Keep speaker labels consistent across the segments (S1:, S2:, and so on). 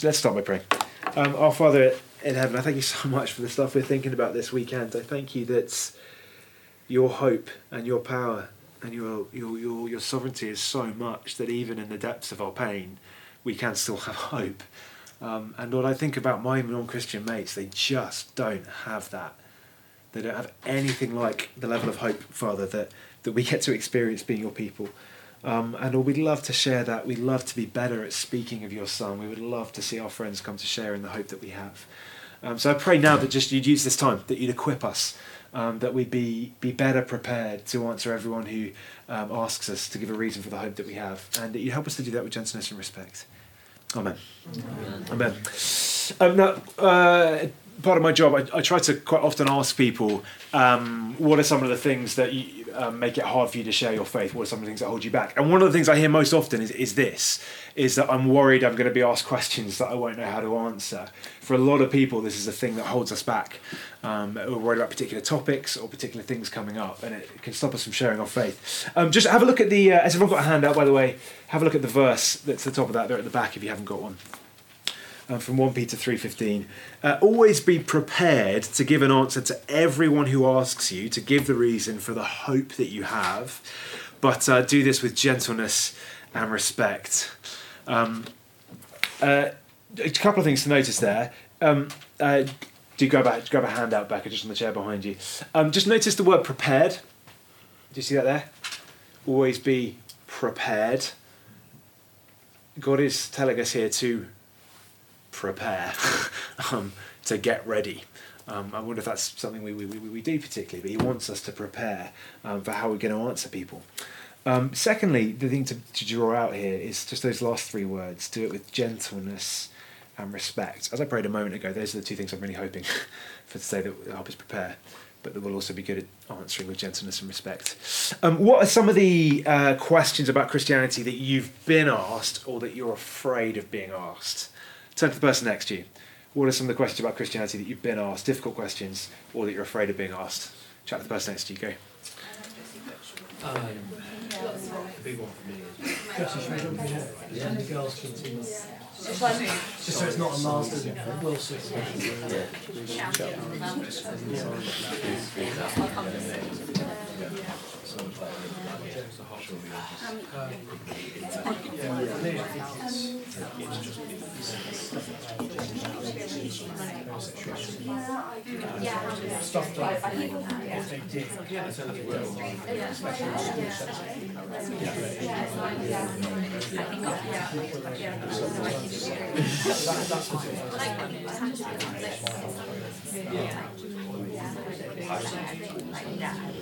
S1: Let's start by praying. Um, our Father in heaven, I thank you so much for the stuff we're thinking about this weekend. I thank you that your hope and your power and your, your, your, your sovereignty is so much that even in the depths of our pain, we can still have hope. Um, and Lord, I think about my non Christian mates, they just don't have that. They don't have anything like the level of hope, Father, that, that we get to experience being your people. Um, and we'd love to share that. We'd love to be better at speaking of your Son. We would love to see our friends come to share in the hope that we have. Um, so I pray now that just you'd use this time, that you'd equip us, um, that we'd be, be better prepared to answer everyone who um, asks us to give a reason for the hope that we have, and that you'd help us to do that with gentleness and respect. Amen. Amen. Amen. Um, now, uh, part of my job, I, I, try to quite often ask people, um, what are some of the things that you, um, make it hard for you to share your faith? What are some of the things that hold you back? And one of the things I hear most often is, is this, is that I'm worried I'm going to be asked questions that I won't know how to answer. For a lot of people, this is a thing that holds us back. Um, we're worried about particular topics or particular things coming up, and it can stop us from sharing our faith. Um, just have a look at the, uh, has everyone got a handout, by the way? Have a look at the verse that's at the top of that, there at the back if you haven't got one uh, from 1 Peter 3.15. Uh, always be prepared to give an answer to everyone who asks you, to give the reason for the hope that you have, but uh, do this with gentleness and respect. Um, uh, a couple of things to notice there. Um, uh, do grab a, grab a handout back just on the chair behind you. Um, just notice the word prepared. Do you see that there? Always be prepared. God is telling us here to prepare, um, to get ready. Um, I wonder if that's something we, we, we do particularly, but he wants us to prepare um, for how we're going to answer people. Um, secondly, the thing to, to draw out here is just those last three words do it with gentleness and respect. As I prayed a moment ago, those are the two things I'm really hoping for today that will help us prepare, but that will also be good at answering with gentleness and respect. Um, what are some of the uh, questions about Christianity that you've been asked or that you're afraid of being asked? Turn to the person next to you. What are some of the questions about Christianity that you've been asked, difficult questions, or that you're afraid of being asked? Chat to the person next to you. Go. Um, the big one for me. Is. Yeah. the girls continue. Just so it's not a master will Stuff that if they did, yeah.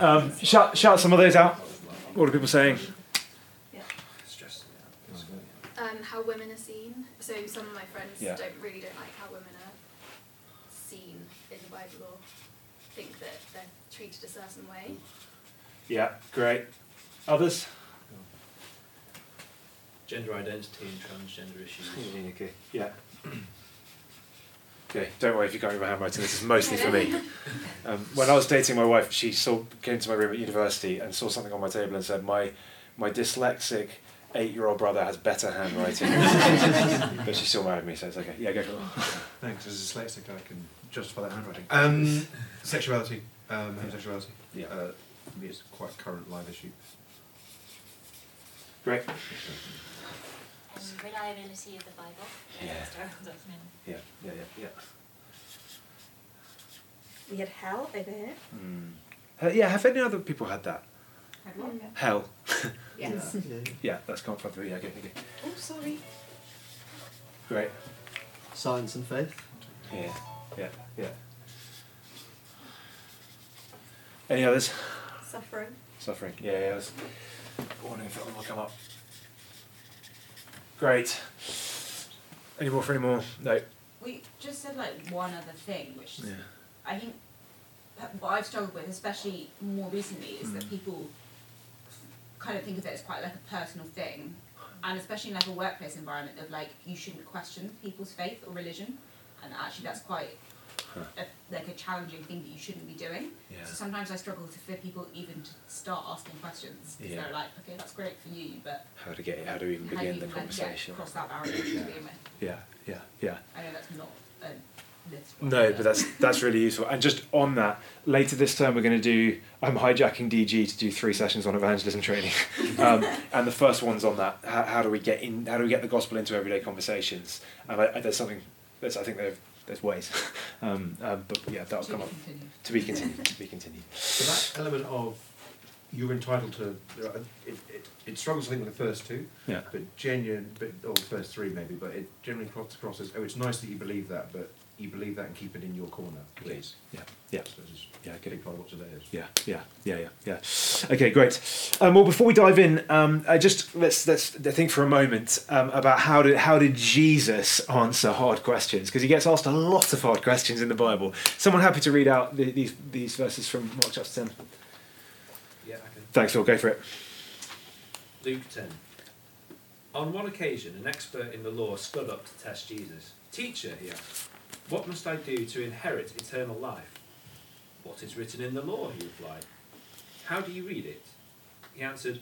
S1: Um, shout, shout some of those out. What are people saying?
S2: Um, how women are seen. So some of my friends yeah. don't really don't like how women are seen in the Bible or think that they're treated a certain way.
S1: Yeah, great. Others?
S3: Gender identity and transgender issues.
S1: okay. Yeah. Okay, don't worry if you can't read my handwriting. This is mostly for me. Um, when I was dating my wife, she saw came to my room at university and saw something on my table and said, "My my dyslexic eight-year-old brother has better handwriting." but she still married me, so it's okay. Yeah, go for it.
S4: Thanks. As a dyslexic, I can justify that handwriting. Um, sexuality, um, homosexuality. Yeah, uh, for me, it's quite a current live issue.
S1: Great.
S5: Reliability of the Bible.
S1: Yeah. Yeah, yeah, yeah, yeah.
S6: We had hell over here.
S1: Mm. Uh, yeah, have any other people had that?
S6: Had what?
S1: Hell.
S6: Yes.
S1: yeah. yeah, that's come from Yeah, okay, okay.
S6: Oh, sorry.
S1: Great.
S7: Science and faith.
S1: Yeah, yeah, yeah. Any others?
S6: Suffering.
S1: Suffering. Yeah, yeah. I was wondering if that one will come up. Great. Any more for any more? No.
S8: We just said like one other thing, which
S1: Yeah.
S8: I think what I've struggled with, especially more recently, is that
S1: Mm.
S8: people kind of think of it as quite like a personal thing, and especially in like a workplace environment of like you shouldn't question people's faith or religion, and actually that's quite. A, like a challenging thing that you shouldn't be doing.
S1: Yeah.
S8: So sometimes I struggle to for people even to start asking questions because
S1: Yeah.
S8: they're like, okay, that's great for you, but
S1: How to get? How to even begin the
S8: like,
S1: conversation?
S8: yeah, cross that barrier to begin with?
S1: Yeah, yeah, yeah.
S8: I know that's not a list.
S1: No, but that's that's really useful. And just on that, later this term we're going to do. I'm hijacking DG to do three sessions on evangelism training, um, and the first one's on that. How, how do we get in? How do we get the gospel into everyday conversations? And I, I, there's something. There's, I think there, there's ways, um, um, but yeah, that'll
S8: To
S1: come
S8: be
S1: up
S8: continued.
S1: to be continued. To be continued.
S4: So that element of you're entitled to, it, it, it struggles I think with the first two,
S1: Yeah.
S4: but genuine, but, or the first three maybe, but it generally crosses across as, oh, it's nice that you believe that, but you believe that and keep it in your corner, please.
S1: Yeah, yeah.
S4: So this is
S1: Yeah,
S4: a
S1: good.
S4: big part of what today is.
S1: Yeah, yeah, yeah, yeah, yeah. Okay, great. Um, well, before we dive in, um, I just let's let's think for a moment um, about how did how did Jesus answer hard questions? Because he gets asked a lot of hard questions in the Bible. Someone happy to read out the, these these verses from Mark chapter ten?
S3: Yeah, I can.
S1: Thanks, Phil. Go for it.
S3: Luke 10. On one occasion, an expert in the law stood up to test Jesus. Teacher, he asked, what must I do to inherit eternal life? What is written in the law? He replied. How do you read it? He answered,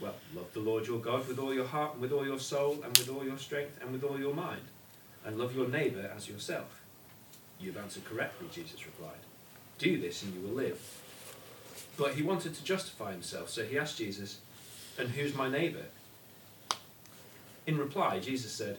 S3: Well, love the Lord your God with all your heart, and with all your soul, and with all your strength, and with all your mind, and love your neighbour as yourself. You've answered correctly, Jesus replied. Do this, and you will live. But he wanted to justify himself, so he asked Jesus, And who's my neighbour? In reply, Jesus said,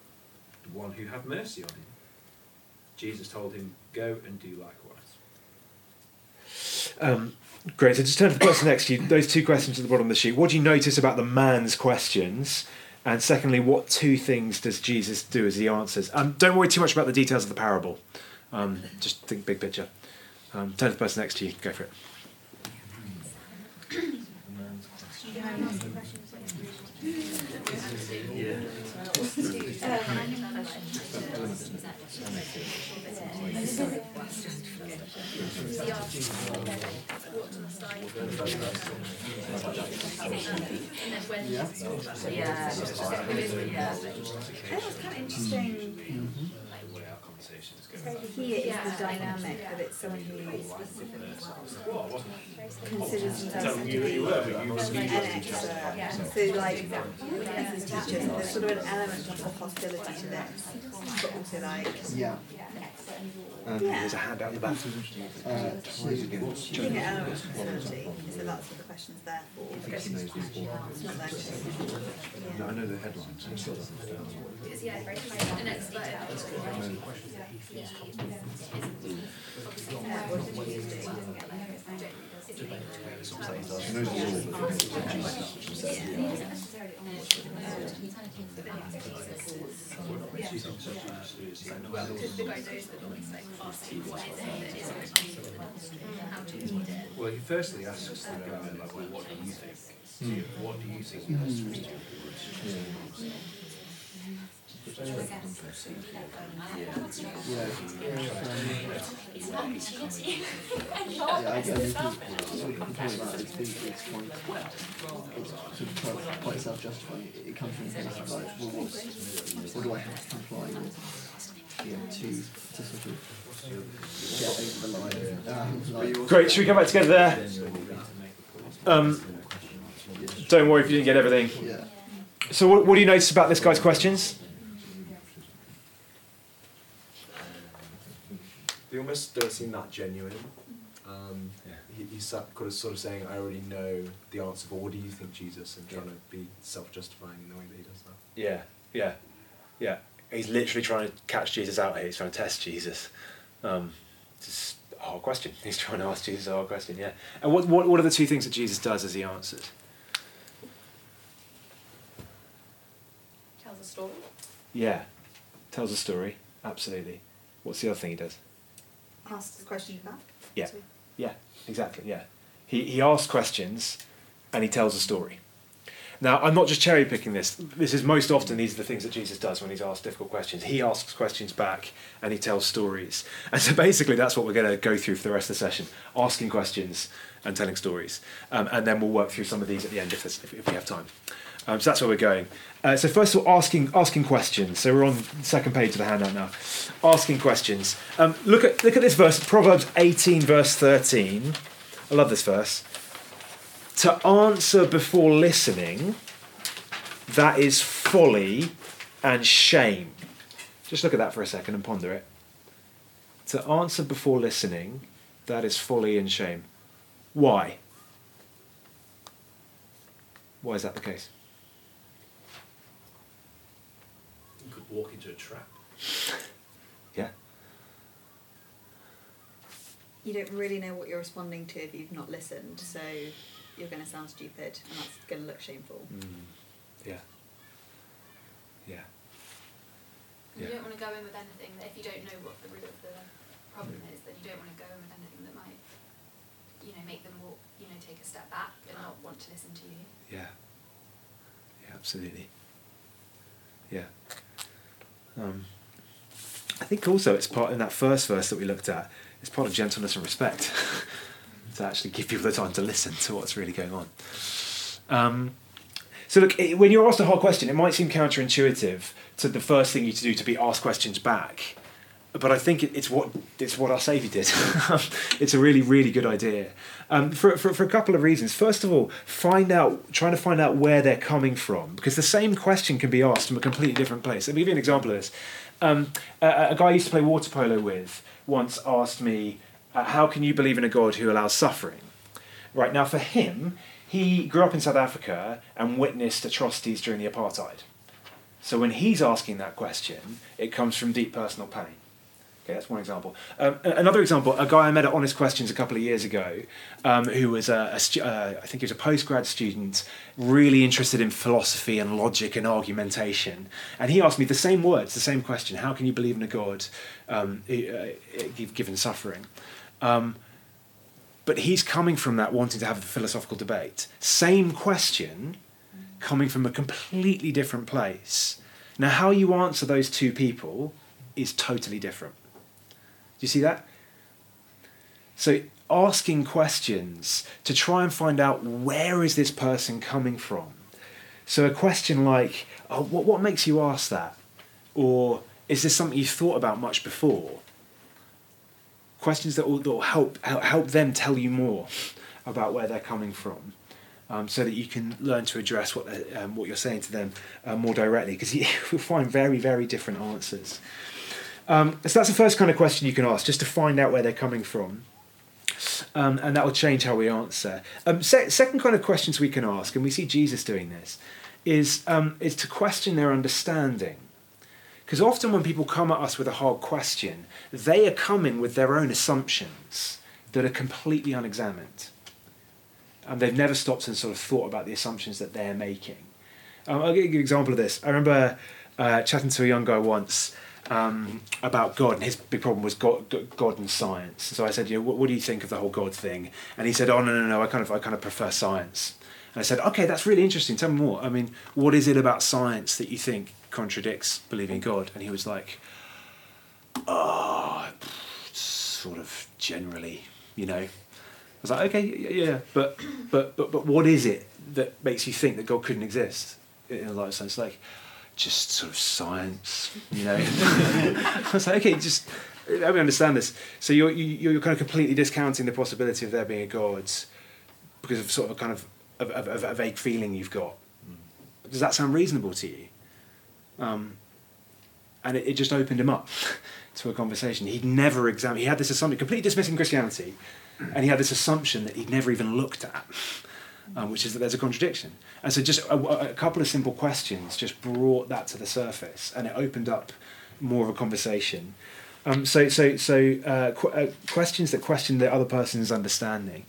S3: The one who had mercy on him. Jesus told him, Go and do likewise.
S1: Um, great. So just turn to the person next to you. Those two questions at the bottom of the sheet. What do you notice about the man's questions? And secondly, what two things does Jesus do as he answers? Um, don't worry too much about the details of the parable. Um, just think big picture. Um, turn to the person next to you. Go for it.
S2: He asked, what must I do? And then when
S6: Yeah.
S2: yeah, who is really
S6: Yeah.
S2: perfect?
S6: That was kind of interesting. Mm-hmm.
S3: The way our.
S6: So here is the dynamic that it's someone who
S3: What, wasn't it?
S6: considers themselves
S3: Telling
S6: to
S3: you who
S6: be
S3: you were, but you
S6: an
S3: believed it.
S6: expert. So like, as a teacher, there's sort of an element of hostility to this, but also like,
S7: Yeah.
S6: Yeah,
S1: There's a hand out the back.
S7: Uh, so,
S6: I think an element of hostility. So that's what the question's there for. It's not like,
S4: No, I know the headlines.
S2: Because yeah, an expert. He
S6: yeah,
S3: Well, he firstly asks the guy, like, well, what do you think? What do you- What do you think the best
S7: quite, self-justifying. It, comes from place what do I have to
S1: Great. Should we come back together there? Um, don't worry if you didn't get everything. So, what, what do you notice about this guy's questions?
S9: They almost don't seem that genuine. Um,
S1: Yeah.
S9: he, he's sa- of sort of saying, I already know the answer, but what do you think, Jesus? And trying to be self justifying in the way that he does that.
S1: Yeah, yeah, yeah. He's literally trying to catch Jesus out here. He's trying to test Jesus. Um, it's a hard question. He's trying to ask Jesus a hard question. Yeah. And what, what what are the two things that Jesus does as he answers?
S6: Tells a story.
S1: Yeah, tells a story. Absolutely. What's the other thing he does?
S6: Asks the question back.
S1: Yeah.
S6: So-
S1: Yeah, exactly. Yeah, he he asks questions, and he tells a story. Now, I'm not just cherry picking this. This is most often these are the things that Jesus does when he's asked difficult questions. He asks questions back, and he tells stories. And so basically, that's what we're going to go through for the rest of the session: asking questions and telling stories. Um, and then we'll work through some of these at the end if, if we have time. Um, so that's where we're going. Uh, so first of all, asking asking questions. So we're on the second page of the handout now. Asking questions. Um, look at look at this verse, Proverbs 18, verse 13. I love this verse. To answer before listening, that is folly and shame. Just look at that for a second and ponder it. To answer before listening, that is folly and shame. Why? Why is that the case?
S3: You could walk into a trap.
S1: Yeah.
S6: You don't really know what you're responding to if you've not listened, so you're going to sound stupid, and that's going to look shameful.
S1: Mm. Yeah. Yeah.
S2: You
S1: Yeah.
S2: don't want to go in with anything that if you don't know what the root of the problem is, then you don't want to go in with anything that might, you know, make them walk, you know, take a step back and not want to listen to you.
S1: Yeah. Yeah, absolutely. Yeah. Um, I think also it's part in that first verse that we looked at. It's part of gentleness and respect to actually give people the time to listen to what's really going on. Um, so look, when you're asked a hard question, it might seem counterintuitive to the first thing you to do to be asked questions back. But I think it, it's what it's what our Saviour did. it's a really really good idea um, for, for for a couple of reasons. First of all, find out trying to find out where they're coming from because the same question can be asked from a completely different place. Let me give you an example of this. Um, a, a guy I used to play water polo with once asked me, uh, "How can you believe in a God who allows suffering?" Right now, for him, he grew up in South Africa and witnessed atrocities during the apartheid. So when he's asking that question, it comes from deep personal pain. Okay, that's one example. Um, another example, a guy I met at Honest Questions a couple of years ago, um, who was a, a stu- uh, I think he was a postgrad student, really interested in philosophy and logic and argumentation. And he asked me the same words, the same question: How can you believe in a God um, uh, given suffering? Um, but he's coming from that wanting to have a philosophical debate. Same question, coming from a completely different place. Now, how you answer those two people is totally different. Do you see that? So, asking questions to try and find out where is this person coming from. So, a question like, oh, what, what makes you ask that? Or, is this something you've thought about much before? Questions that will, that will help, help them tell you more about where they're coming from. Um, so that you can learn to address what, um, what you're saying to them uh, more directly, because you will find very, very different answers. Um, so that's the first kind of question you can ask, just to find out where they're coming from. Um, and that will change how we answer. Um, se- second kind of questions we can ask, and we see Jesus doing this, is, um, is to question their understanding. Because often when people come at us with a hard question, they are coming with their own assumptions that are completely unexamined. And they've never stopped and sort of thought about the assumptions that they're making. Um, I'll give you an example of this. I remember uh, chatting to a young guy once um, about God, and his big problem was God, God and science. So I said, "You know, what, what do you think of the whole God thing?" And he said, "Oh no, no, no, I kind of, I kind of prefer science." And I said, "Okay, that's really interesting. Tell me more. I mean, what is it about science that you think contradicts believing God?" And he was like, "Oh, sort of generally, you know." I was like, "Okay, yeah, but, but, but, but, what is it that makes you think that God couldn't exist in a lot of sense?" Like, just sort of science, you know. I was like, okay, just let me understand this. So you're you, you're kind of completely discounting the possibility of there being a God because of sort of a kind of a, a, a vague feeling you've got. Does that sound reasonable to you? Um, and it, it just opened him up to a conversation. He'd never examined. He had this assumption, completely dismissing Christianity, and he had this assumption that he'd never even looked at. Um, which is that there's a contradiction. And so, just a, a, couple of simple questions just brought that to the surface, and it opened up more of a conversation. Um, so, so, so uh, qu- uh, questions that question the other person's understanding.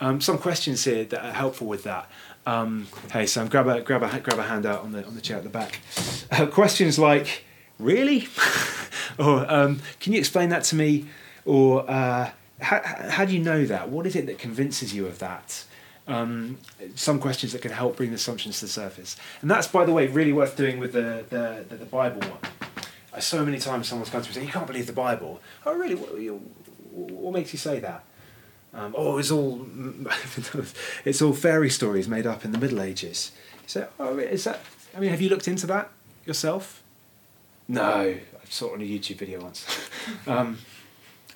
S1: Um, some questions here that are helpful with that. Um, hey, Sam, grab a grab a grab a handout on the on the chair at the back. Uh, questions like, really, or um, can you explain that to me, or uh, how, how do you know that? What is it that convinces you of that? Um, some questions that can help bring the assumptions to the surface. And that's, by the way, really worth doing with the, the, the, the Bible one. Uh, so many times someone's come to me and said, You can't believe the Bible. Oh, really? What, you, what makes you say that? Um, oh, it's all it's all fairy stories made up in the Middle Ages. You say, oh, is that? I mean, have you looked into that yourself? No, I saw it on a YouTube video once. um,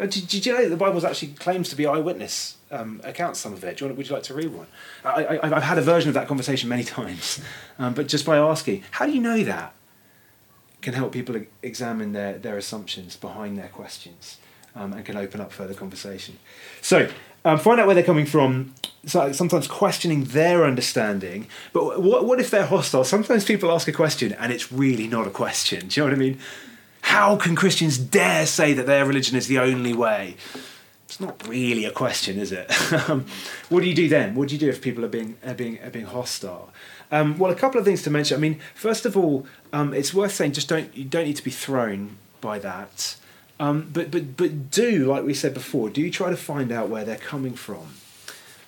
S1: uh, you know the Bible actually claims to be eyewitness um, accounts? Some of it. Want, would you like to read one? I, have had a version of that conversation many times, um, but just by asking, how do you know that? Can help people examine their, their assumptions behind their questions um, and can open up further conversation. So, um, find out where they're coming from. So sometimes questioning their understanding. But what, what if they're hostile? Sometimes people ask a question and it's really not a question. Do you know what I mean? How can Christians dare say that their religion is the only way? It's not really a question, is it? Um, what do you do then? What do you do if people are being are being are being hostile? Um, well, a couple of things to mention. I mean, first of all, um, it's worth saying just don't you don't need to be thrown by that. Um, but but but do like we said before, do try to find out where they're coming from?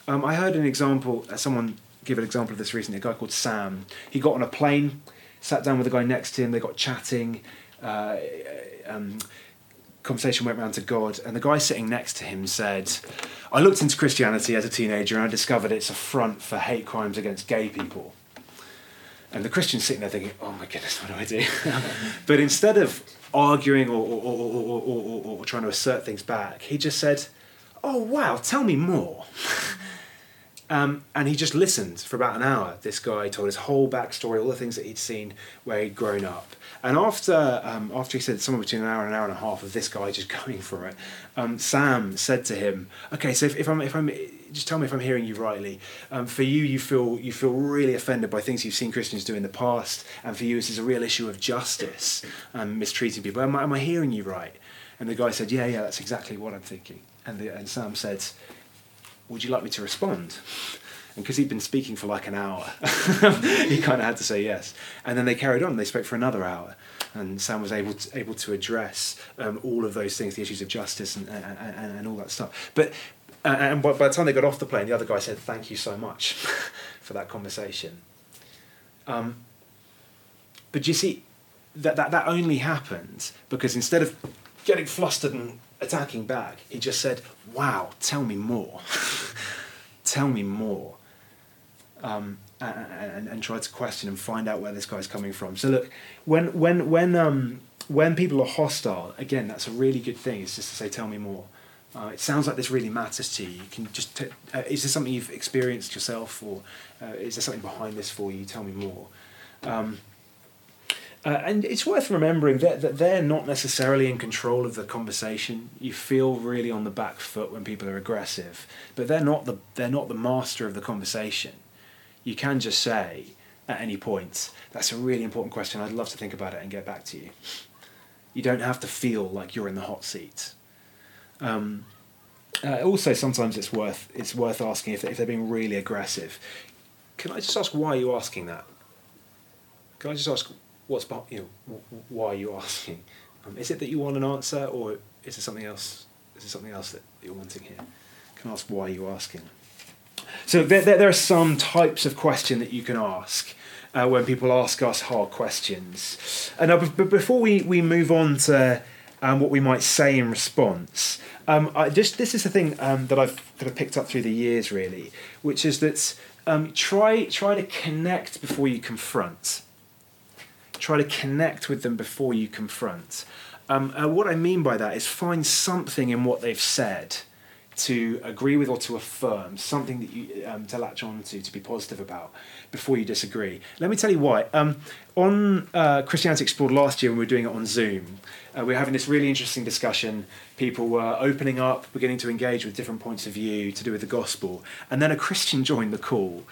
S1: Um, I heard an example. Uh, someone give an example of this recently. A guy called Sam. He got on a plane, sat down with a guy next to him. They got chatting uh, um, conversation went round to God, and the guy sitting next to him said, I looked into Christianity as a teenager and I discovered it's a front for hate crimes against gay people. And the Christian's sitting there thinking, oh my goodness, what do I do? but instead of arguing or, or, or, or, trying to assert things back, he just said, oh wow, tell me more. Um, and he just listened for about an hour. This guy told his whole backstory, all the things that he'd seen where he'd grown up. And after um, after he said somewhere between an hour and an hour and a half of this guy just going for it, um, Sam said to him, "Okay, so if, if I'm if I'm just tell me if I'm hearing you rightly. Um, for you, you feel you feel really offended by things you've seen Christians do in the past, and for you, this is a real issue of justice and mistreating people. Am I, am I hearing you right?" And the guy said, "Yeah, yeah, that's exactly what I'm thinking." And the, and Sam said, "Would you like me to respond?" And because he'd been speaking for like an hour, he kind of had to say yes. And then they carried on. They spoke for another hour. And Sam was able to, able to address um, all of those things, the issues of justice and, and, and, and all that stuff. But uh, and by, by, the time they got off the plane, the other guy said, "Thank you so much for that conversation." Um, but you see, that, that that only happened because instead of getting flustered and attacking back, he just said, "Wow, tell me more, tell me more." um, and, and try to question and find out where this guy's coming from. So look, when when when um, when people are hostile, again, that's a really good thing. It's just to say, "Tell me more." Uh, it sounds like this really matters to you. You can just t- uh, is this something you've experienced yourself, or uh, is there something behind this for you? Tell me more. Um, uh, and it's worth remembering that, that they're not necessarily in control of the conversation. You feel really on the back foot when people are aggressive, but they're not the they're not the master of the conversation you can just say at any point, that's a really important question. I'd love to think about it and get back to you. You don't have to feel like you're in the hot seat. Um, uh, also, sometimes it's worth it's worth asking if, if they're being really aggressive. Can I just ask why are you asking that? Can I just ask what's you know why are you asking? Um, is it that you want an answer, or is there something else? Is there something else that you're wanting here? Can I ask why you're asking? So there, there, there are some types of question that you can ask. Uh, when people ask us hard questions. And uh, but before we, we move on to um, what we might say in response, um, I just this is the thing um, that I've kind of picked up through the years, really, which is that um, try try to connect before you confront. Try to connect with them before you confront. Um, uh, what I mean by that is find something in what they've said to agree with or to affirm, something that you um, to latch on to, to be positive about before you disagree. Let me tell you why. Um, on uh, Christianity Explored last year, when we were doing it on Zoom, uh, we were having this really interesting discussion. People were opening up, beginning to engage with different points of view to do with the gospel, and then a Christian joined the call.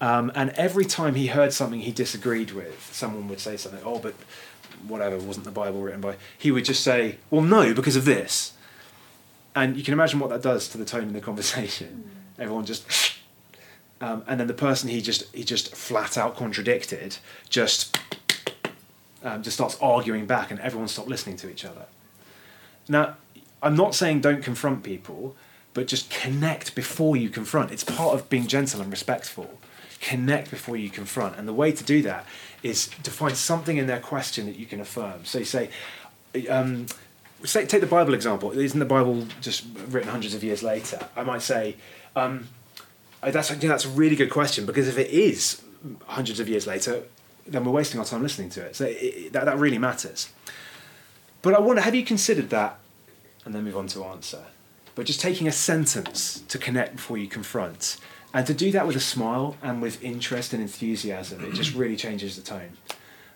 S1: Um, and every time he heard something he disagreed with, someone would say something, oh, but whatever, wasn't the Bible written by? He would just say, well, no, because of this. And you can imagine what that does to the tone in the conversation. Mm. Everyone just. Um, and then the person he just he just flat out contradicted just um, just starts arguing back, and everyone stopped listening to each other. Now, I'm not saying don't confront people, but just connect before you confront. It's part of being gentle and respectful connect before you confront. And the way to do that is to find something in their question that you can affirm. So you say, um, say take the Bible example. Isn't the Bible just written hundreds of years later? I might say, um, that's, you know, that's a really good question because if it is hundreds of years later, then we're wasting our time listening to it. So it, that, that really matters. But I wonder, have you considered that? And then move on to answer. But just taking a sentence to connect before you confront and to do that with a smile and with interest and enthusiasm, it just really changes the tone.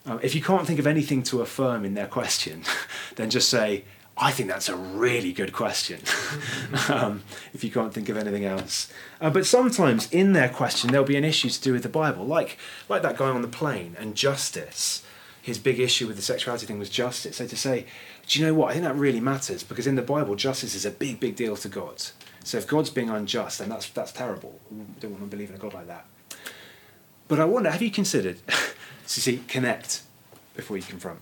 S1: Um, if you can't think of anything to affirm in their question, then just say, I think that's a really good question. um, if you can't think of anything else. Uh, but sometimes in their question, there'll be an issue to do with the Bible, like, like that guy on the plane and justice. His big issue with the sexuality thing was justice. So to say, do you know what? I think that really matters because in the Bible, justice is a big, big deal to God. So if God's being unjust, then that's, that's terrible. We don't want to believe in a God like that. But I wonder, have you considered, see, connect before you confront?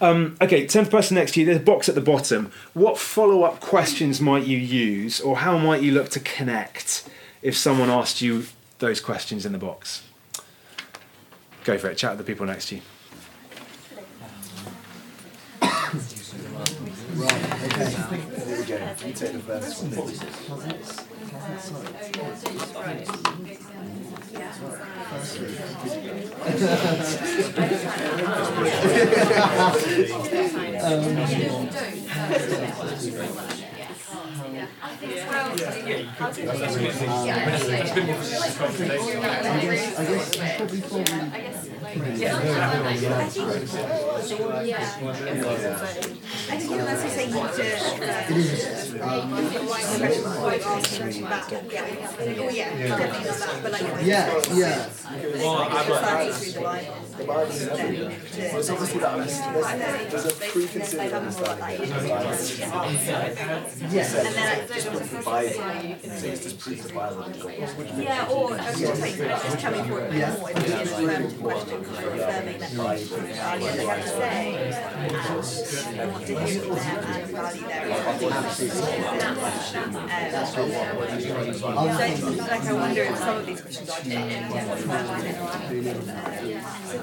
S1: Um, okay, tenth person next to you, there's a box at the bottom. What follow up questions might you use, or how might you look to connect if someone asked you those questions in the box? Go for it, chat with the people next to you. Right, okay go. You take the first one. um, I guess, probably Yeah. I think unless you say you to. It is. yeah, yeah. Well, I'm like. It's obviously that there's a preconceived understanding. Put the Bible, so it's the Bible. Yeah, or just, coming for it it's question confirming that is they have to say, and to hear and value their um, so, like, I wonder if some of these questions are.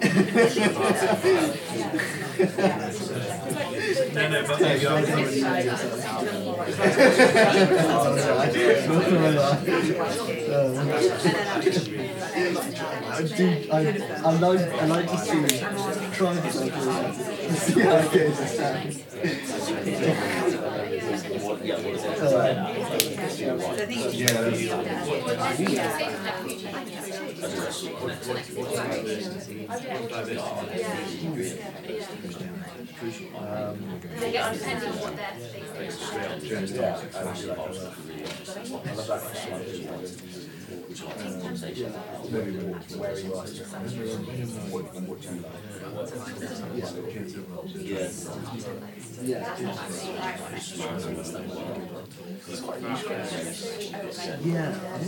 S1: no, no, I do. I, I like. I like to see crime cycles. See how it goes. Yeah,
S7: Maybe where he was. What, what you like. Yeah. Yeah. Yeah.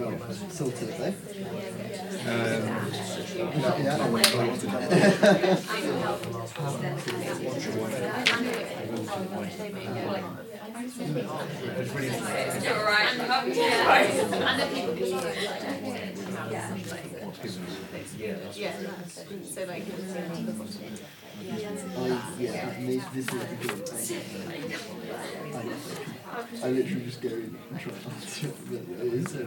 S7: Oh, Salted, eh? Um,
S6: Yeah. So like.
S7: I, yeah, literally just go in and try and answer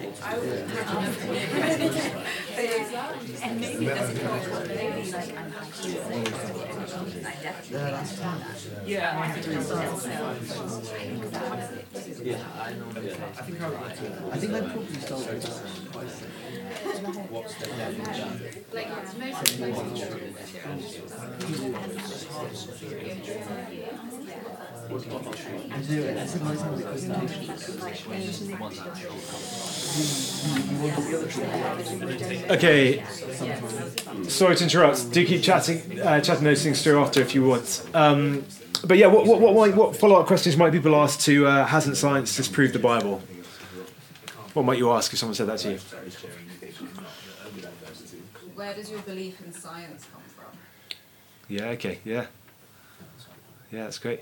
S7: I think
S3: I I definitely understand that. Yeah.
S7: I think I probably started quite
S3: What's the definition?
S2: Like most most
S7: I do it. It's a nice how the presentation
S1: Okay. Sorry to interrupt. Do keep chatting, uh, chatting those things through after if you want. Um, but yeah, what what what, what follow up questions might people ask to uh, hasn't science disproved the Bible? What might you ask if someone said that to you?
S8: Where does your belief in science come from?
S1: Yeah. Okay. Yeah. Yeah, that's great.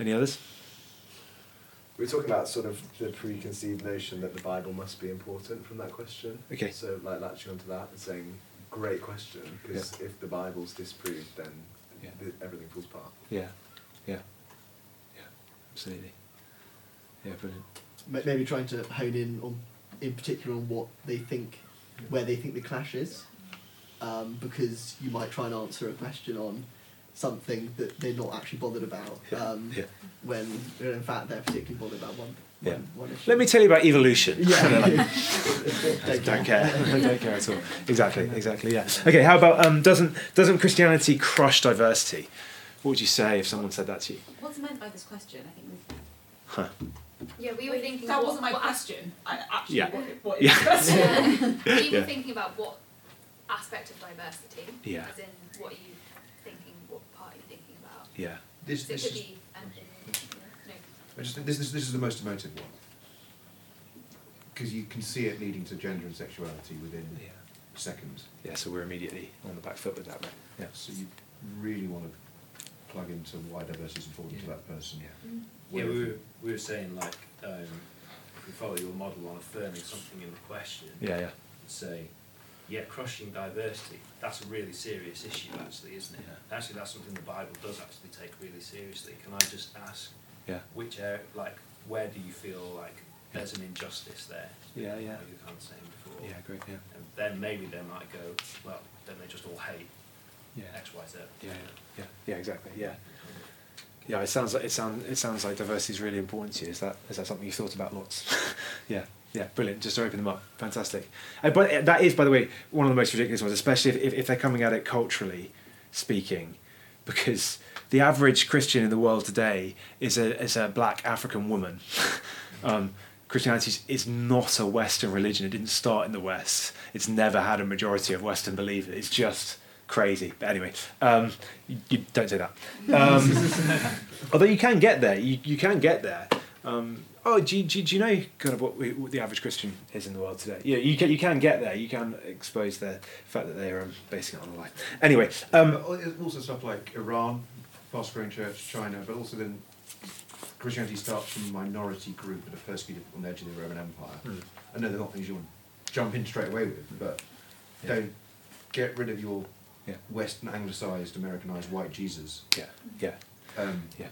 S1: Any others?
S9: We were talking about sort of the preconceived notion that the Bible must be important from that question.
S1: Okay.
S9: So, like, latching onto that and saying, great question, because if the Bible's disproved, then
S1: Yeah.
S9: th- everything falls apart.
S1: Yeah. Yeah. Yeah. Absolutely. Yeah. Brilliant.
S7: Maybe trying to hone in on, in particular, on what they think, where they think the clash is, um, because you might try and answer a question on something that they're not actually bothered about,
S1: Yeah,
S7: um,
S1: yeah.
S7: when in fact they're particularly bothered about one.
S1: Yeah.
S7: one, one.
S1: Let me tell you about evolution.
S7: Yeah.
S1: don't care. don't care at all. Exactly. Exactly. Yeah. Okay. How about um, doesn't doesn't Christianity crush diversity? What would you say if someone said that to you?
S8: What's meant by this question? I think we've
S1: Huh.
S2: Yeah, we were thinking
S8: that
S2: what,
S8: wasn't my
S2: what
S8: question. I actually
S1: Yeah.
S8: what, what
S1: Yeah.
S8: is the question?
S2: we were
S1: Yeah.
S2: thinking about what aspect of diversity.
S1: Yeah.
S2: As in, what you thinking? What part are you thinking about?
S1: Yeah.
S4: This, this is,
S2: be anything. No.
S4: I just think this, this, this is the most emotive one. Because you can see it leading to gender and sexuality within
S1: Yeah.
S4: seconds.
S1: Yeah. So we're immediately on the back foot with that, right? Yeah.
S4: So you really want to plug into why diversity is important to that person.
S1: Yeah.
S3: Yeah, we were, we were saying like, um, if we follow your model on affirming something in the question,
S1: Yeah. Yeah.
S3: say, yeah, crushing diversity, that's a really serious issue actually, isn't it?
S1: Yeah.
S3: Actually, that's something the Bible does actually take really seriously. Can I just ask,
S1: Yeah.
S3: which area, like, where do you feel like there's an injustice there?
S1: Yeah. Yeah.
S3: Like you were kind of saying before.
S1: Yeah. Great. Yeah.
S3: And then maybe they might go, well, then they just all hate
S1: Yeah.
S3: X, Y, Z.
S1: Yeah, yeah, yeah, yeah, exactly. Yeah, yeah. It sounds like it sounds it sounds like diversity is really important to you. Is that is that something you've thought about lots? yeah, yeah, brilliant. Just to open them up, fantastic. Uh, but that is, by the way, one of the most ridiculous ones, especially if, if, if they're coming at it culturally speaking, because the average Christian in the world today is a is a black African woman. um, Christianity is- is not a Western religion. It didn't start in the West. It's never had a majority of Western believers. It's just crazy. But anyway, um, you, you don't say that. Um, although you can get there. You, you can get there. Um, oh, do you, do, you- know kind of what, we, what the average Christian is in the world today? Yeah, you can, you can get there. You can expose the fact that they are um, basing it on a lie. Anyway, um,
S4: also stuff like Iran, fast growing church, China, but also then Christianity starts from a minority group that are persecuted on the edge of the Roman Empire.
S1: Mm.
S4: I know they're not things you want to jump in straight away with, but
S1: Yeah.
S4: don't get rid of your
S1: Yeah.
S4: Western anglicised, Americanized white Jesus.
S1: yeah, yeah,
S4: Um,
S1: yeah,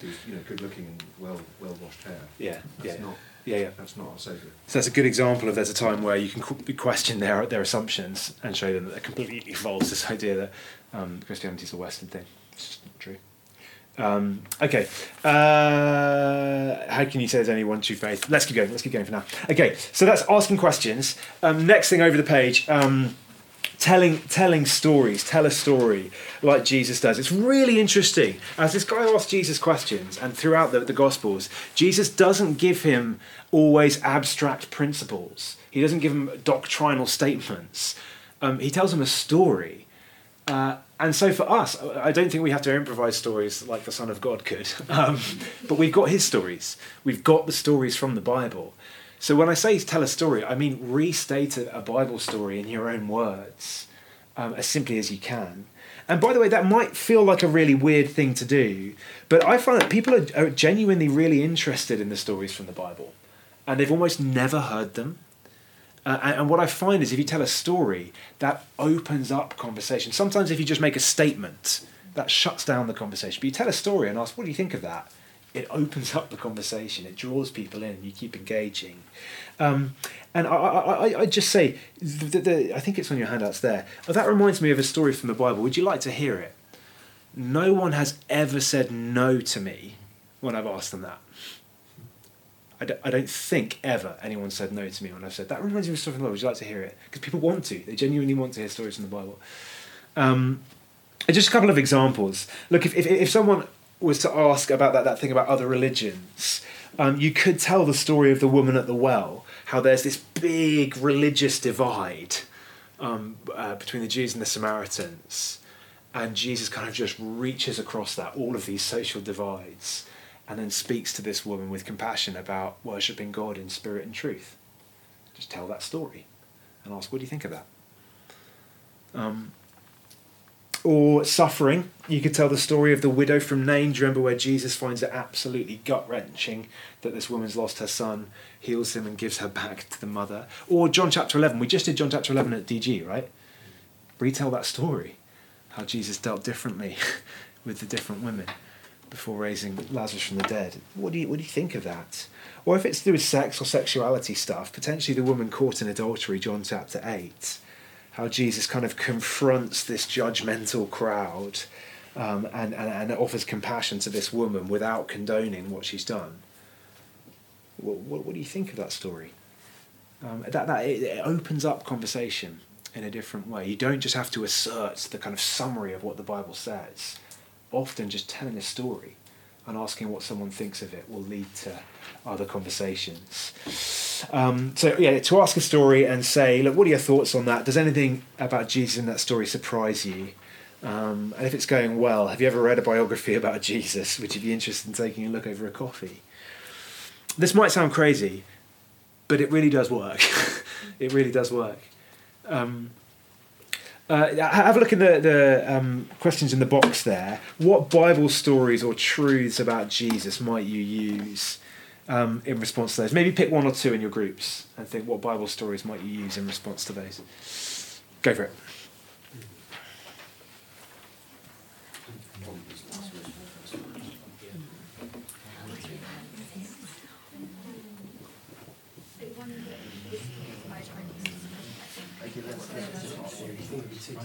S4: who's you know good looking and well well washed hair.
S1: yeah,
S4: That's
S1: yeah,
S4: not
S1: Yeah, yeah.
S4: That's not our Saviour.
S1: So that's a good example of there's a time where you can question their their assumptions and show them that they're completely false. This idea that um, Christianity is a Western thing. It's just not true. Um, okay. Uh, how can you say there's only one true faith? Let's keep going. Let's keep going for now. Okay. So that's asking questions. Um, next thing over the page. Um, telling telling stories tell a story like jesus does. It's really interesting. As this guy asks jesus questions and throughout the, the gospels jesus doesn't give him always abstract principles. He doesn't give him doctrinal statements. Um, he tells him a story. Uh, and so for us i don't think we have to improvise stories like the son of god could. Um, but we've got his stories. We've got the stories from the bible so when I say tell a story, I mean restate a, Bible story in your own words, um, as simply as you can. And by the way, that might feel like a really weird thing to do, but I find that people are, are genuinely really interested in the stories from the Bible, and they've almost never heard them. Uh, and, and what I find is if you tell a story, that opens up conversation. Sometimes if you just make a statement, that shuts down the conversation. But you tell a story and ask, what do you think of that? It opens up the conversation, it draws people in, you keep engaging. Um, and I, I, I, just say, the, the, I think it's on your handouts there. Oh, that reminds me of a story from the Bible. Would you like to hear it? No one has ever said no to me when I've asked them that. I don't, I don't think ever anyone said no to me when I've said that reminds me of a story from the Bible. Would you like to hear it? Because people want to. They genuinely want to hear stories from the Bible. Um, just a couple of examples. Look, if, if, if someone was to ask about that, that thing about other religions, um, you could tell the story of the woman at the well, how there's this big religious divide um, uh, between the Jews and the Samaritans. And Jesus kind of just reaches across that, all of these social divides, and then speaks to this woman with compassion about worshipping God in spirit and truth. Just tell that story and ask, what do you think of that? Um, or suffering. You could tell the story of the widow from Nain. Do you remember where Jesus finds it absolutely gut wrenching that this woman's lost her son, heals him, and gives her back to the mother? Or John chapter 11. We just did John chapter 11 at DG, right? Retell that story. How Jesus dealt differently with the different women before raising Lazarus from the dead. What do you, what do you think of that? Or if it's to do with sex or sexuality stuff, potentially the woman caught in adultery, John chapter 8 how Jesus kind of confronts this judgmental crowd um, and, and, and offers compassion to this woman without condoning what she's done. What, what, what do you think of that story? Um, that, that it, it opens up conversation in a different way. You don't just have to assert the kind of summary of what the Bible says. Often, just telling a story and asking what someone thinks of it will lead to other conversations. Um, so yeah, to ask a story and say, look, what are your thoughts on that? Does anything about Jesus in that story surprise you? Um, and if it's going well, have you ever read a biography about Jesus? Would you be interested in taking a look over a coffee? This might sound crazy, but it really does work. it really does work. Um, uh, have a look in the, the um, questions in the box there. What Bible stories or truths about Jesus might you use um, in response to those? Maybe pick one or two in your groups and think what Bible stories might you use in response to those. Go for it.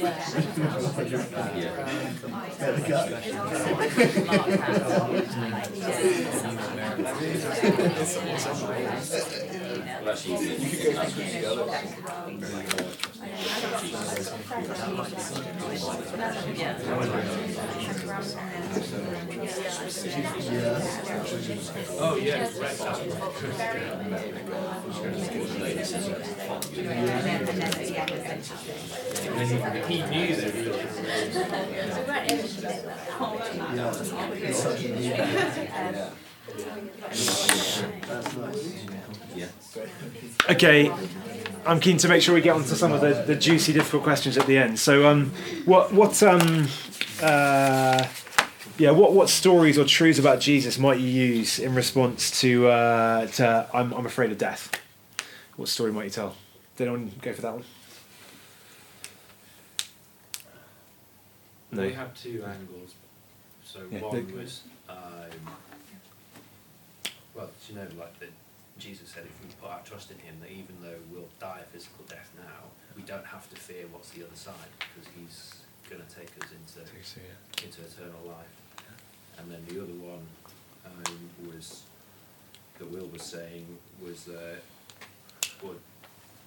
S7: Get the cut.
S3: Oh yeah, right. He knew that he was.
S7: Yeah, it's such a new. That's nice.
S1: Okay, I'm keen to make sure we get onto some of the, the juicy, difficult questions at the end. So, um, what what um, uh, yeah, what what stories or truths about Jesus might you use in response to uh, to I'm I'm afraid of death? What story might you tell? Did anyone go for that one? No.
S3: We had two angles. So
S1: Yeah,
S3: one
S1: the-
S3: was, um, well, do you know, like that Jesus said, if we put our trust in Him, that even though we'll die a physical death now, we don't have to fear what's the other side because He's going to take us into into eternal life. And then the other one um, was that Will was saying was that well,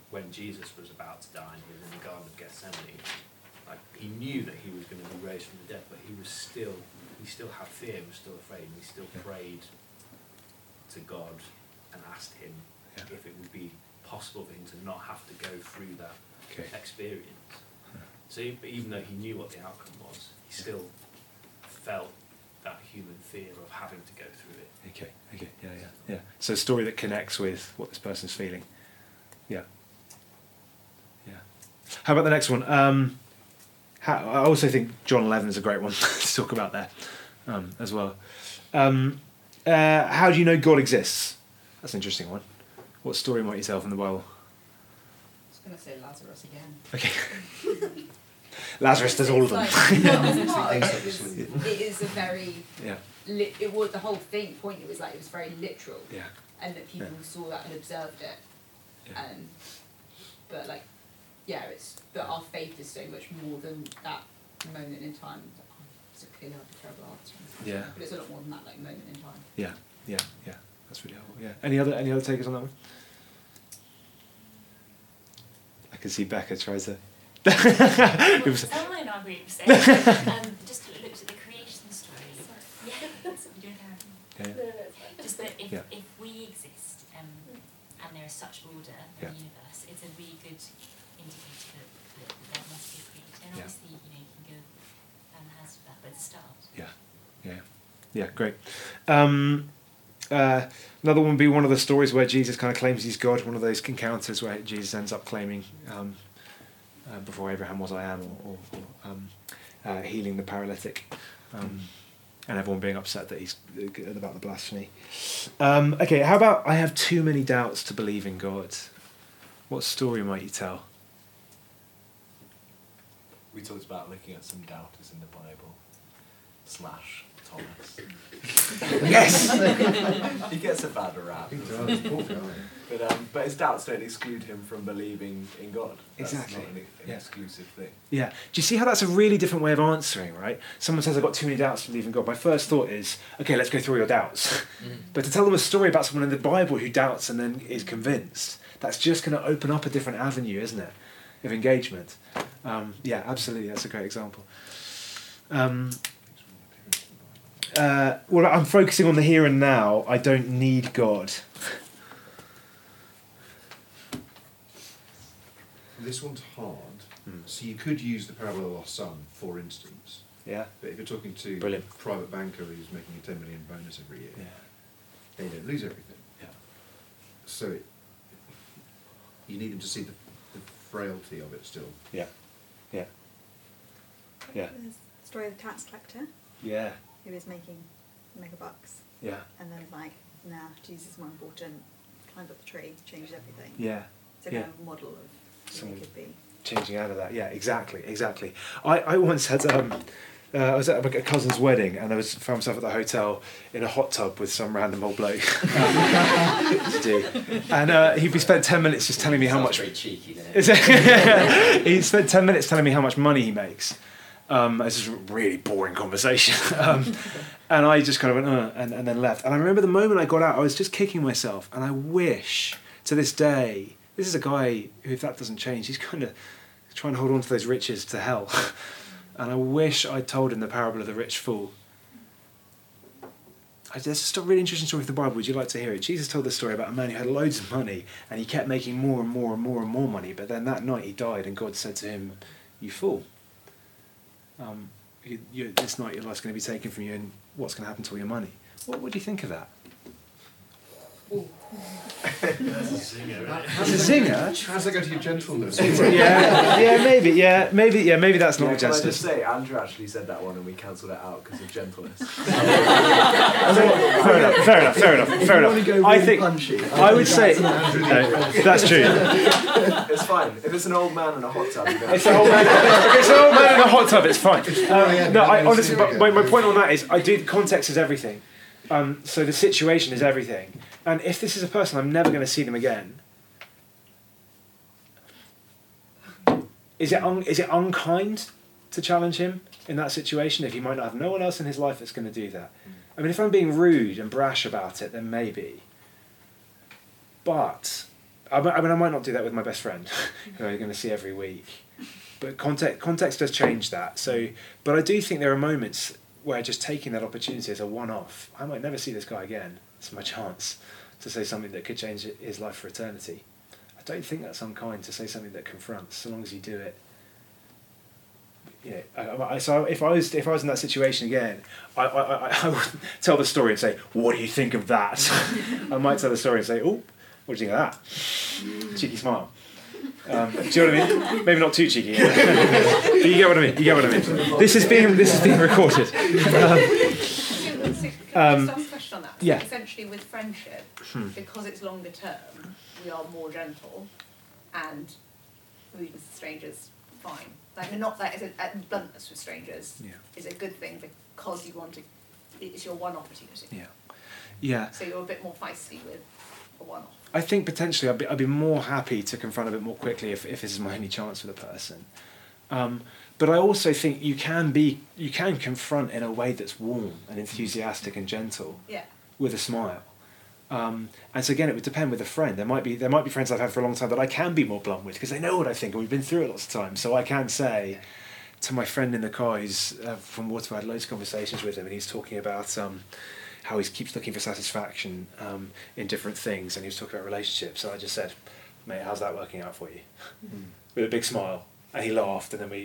S3: when Jesus was about to die, and he was in the Garden of Gethsemane. Like he knew that he was going to be raised from the dead, but he was still he still had fear, he was still afraid, and he still prayed to God and asked him
S1: Yeah.
S3: if it would be possible for him to not have to go through that
S1: Okay.
S3: experience. So e- even though he knew what the outcome was, he still felt that human fear of having to go through it.
S1: Okay. Okay. Yeah. Yeah. Yeah. So a story that connects with what this person's feeling. Yeah. Yeah. How about the next one? Um, how, I also think John 11 is a great one to talk about there um, as well. Um, uh, how do you know God exists? That's an interesting one. What story might you tell from the Bible?
S8: I was going to say Lazarus again.
S1: Okay. Lazarus does all of them.
S8: It's like- no, it's not.
S4: Things
S8: It
S4: like this
S8: was-
S4: one.
S8: it is a very,
S1: yeah.
S8: li- it was the whole thing, point it was like, it was very literal.
S1: Yeah.
S8: And that people saw that and observed it.
S1: Yeah.
S8: Um, but like, yeah, it's that our faith is so much more than that moment in time. It's a clearly terrible answer.
S1: Yeah.
S8: But it's a lot more than that like moment in time.
S1: Yeah. Yeah. Yeah. That's really helpful. Yeah. Any other any other takers on that one? I can see Becca tries to. It was-
S5: Someone in our group said, um, just looked at the creation story. Yeah, that's what we're doing now.
S1: yeah.
S5: Just that if,
S1: Yeah.
S5: if we exist um, and there is such order in
S1: Yeah.
S5: the universe, it's a really good indicator that, that, that there must be a creator. And obviously, you know, you can go and has that, but start.
S1: Yeah, yeah, yeah. Great. Um, uh, another one would be one of the stories where Jesus kind of claims he's God. One of those encounters where Jesus ends up claiming, um, uh, "Before Abraham was, I am," or, or, um, uh, healing the paralytic, um, and everyone being upset that he's uh, about the blasphemy. Um, okay, how about I have too many doubts to believe in God? What story might you tell?
S9: We talked about looking at some doubters in the Bible, slash Thomas.
S1: Yes.
S9: he gets a bad rap.
S4: He does.
S9: But um, but his doubts don't exclude him from believing in God. That's
S1: Exactly.
S9: not an, an
S1: Yeah.
S9: exclusive thing.
S1: Yeah. Do you see how that's a really different way of answering, right? Someone says, I've got too many doubts to believe in God. My first thought is, okay, let's go through your doubts. But to tell them a story about someone in the Bible who doubts and then is convinced, that's just going to open up a different avenue, isn't it, of engagement? Um, yeah, absolutely. That's a great example. Um, uh, well, I'm focusing on the here and now. I don't need God.
S4: This one's hard.
S1: Hmm.
S4: So you could use the parable of the lost son, for instance.
S1: Yeah.
S4: But if you're talking to
S1: Brilliant.
S4: a private banker who's making a 10 million bonus every year,
S1: Yeah.
S4: they don't lose everything.
S1: Yeah.
S4: So it, you need them to see the, the frailty of it still.
S1: Yeah. Yeah. Yeah.
S6: The story of the tax collector
S1: Yeah.
S6: Who is making mega bucks
S1: Yeah.
S6: and then like, nah, Jesus is more important. Climbed up the tree, changed everything.
S1: Yeah.
S6: It's a
S1: yeah.
S6: kind of model of who
S1: Someone-
S6: could be.
S1: changing out of that. Yeah, exactly, exactly. I, I once had um, uh, I was at a cousin's wedding and I was found myself at the hotel in a hot tub with some random old bloke. to do. And uh, he spent ten minutes just telling me how much.
S10: Very cheeky, then.
S1: he spent ten minutes telling me how much money he makes. Um, it's just a really boring conversation. um, and I just kind of went, uh, and, and then left. And I remember the moment I got out, I was just kicking myself. And I wish to this day, this is a guy who, if that doesn't change, he's kind of trying to hold on to those riches to hell. and I wish I'd told him the parable of the rich fool. I, there's just a really interesting story of the Bible. Would you like to hear it? Jesus told the story about a man who had loads of money and he kept making more and more and more and more money. But then that night he died, and God said to him, "You fool! Um, you, you, this night your life's going to be taken from you, and what's going to happen to all your money?" What, would you think of that?
S9: That's a zinger, right?
S1: It's a zinger.
S4: How that go to your gentleness?
S1: yeah, yeah, maybe, yeah, maybe, yeah, maybe that's not
S9: Yeah,
S1: a
S9: can I
S1: justice.
S9: just say, Andrew actually said that one and we cancelled it out because of gentleness.
S1: fair enough, fair enough, fair enough, fair
S7: You wanna
S1: enough. I think
S7: punchy.
S1: I would say
S7: That's
S1: no, that's true.
S9: it's fine. If it's an old man in a hot tub,
S1: It's an old man. If it's an old man in a hot tub, it's fine.
S4: yeah,
S1: Um, no, I honestly, but my, my point on that is, I do context is everything. Um, so the situation is everything. And if this is a person, I'm never going to see them again. Is it un, is it unkind to challenge him in that situation if he might not have no one else in his life that's going to do that? I mean, if I'm being rude and brash about it, then maybe. But I, mean, I might not do that with my best friend, who I'm going to see every week. But context context does change that. So, but I do think there are moments where just taking that opportunity as a one-off, I might never see this guy again. It's my chance to say something that could change his life for eternity. I don't think that's unkind to say something that confronts, so long as you do it. Yeah, I, I, so if I was if I was in that situation again, I, I, I, I would tell the story and say, "What do you think of that?" I might tell the story and say, "Oh, what do you think of that?" Cheeky smile. Um, do you know what I mean? Maybe not too cheeky. but you get what I mean. You get what I mean. This is being this is being recorded. Um,
S11: Can I just ask a question on that?
S1: yeah.
S11: Essentially, with friendship,
S1: Hmm.
S11: because it's longer term, we are more gentle, and rudeness to strangers, fine. Like, not that it's a, bluntness with strangers
S1: Yeah.
S11: is a good thing because you want to. It's your one opportunity.
S1: Yeah. Yeah.
S11: So you're a bit more feisty with a one-off.
S1: I think potentially I'd be, I'd be more happy to confront a bit more quickly if, if this is my only chance with a person. Um, but I also think you can be you can confront in a way that's warm and enthusiastic and gentle
S11: Yeah.
S1: with a smile. Um, and so again, it would depend with a friend. There might be there might be friends I've had for a long time that I can be more blunt with because they know what I think and we've been through it lots of times. So I can say to my friend in the car, who's uh, from Waterford, I had loads of conversations with him, and he's talking about um, how he keeps looking for satisfaction um, in different things, and he was talking about relationships. And I just said, "Mate, how's that working out for you?" with a big smile, and he laughed, and then we,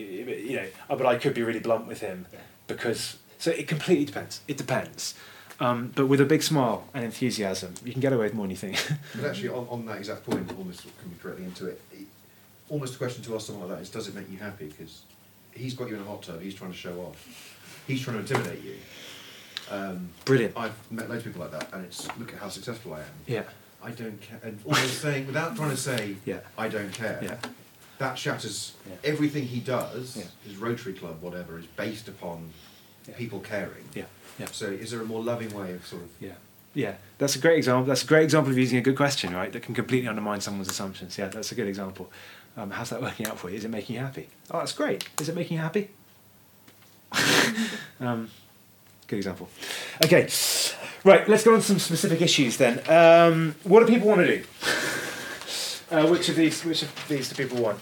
S1: you know, uh, but I could be really blunt with him
S11: Yeah.
S1: because so it completely depends. It depends. Um, but with a big smile and enthusiasm, you can get away with more than you think.
S4: But actually, on, on that exact point, almost coming directly into it, it, almost a question to ask someone like that is, does it make you happy? Because he's got you in a hot tub, he's trying to show off, he's trying to intimidate you. Um,
S1: Brilliant.
S4: I've met loads of people like that, and it's look at how successful I am.
S1: Yeah.
S4: I don't care, and almost saying without trying to say,
S1: Yeah.
S4: I don't care.
S1: Yeah.
S4: That shatters
S1: Yeah.
S4: everything he does.
S1: Yeah.
S4: His Rotary Club, whatever, is based upon
S1: Yeah.
S4: people caring.
S1: Yeah. Yeah.
S4: So, is there a more loving way of sort of?
S1: Yeah, yeah, that's a great example. That's a great example of using a good question, right? That can completely undermine someone's assumptions. Yeah, that's a good example. Um, how's that working out for you? Is it making you happy? Oh, that's great. Is it making you happy? um, good example. Okay, right. Let's go on to some specific issues then. Um, what do people want to do? Uh, which of these? Which of these do people want?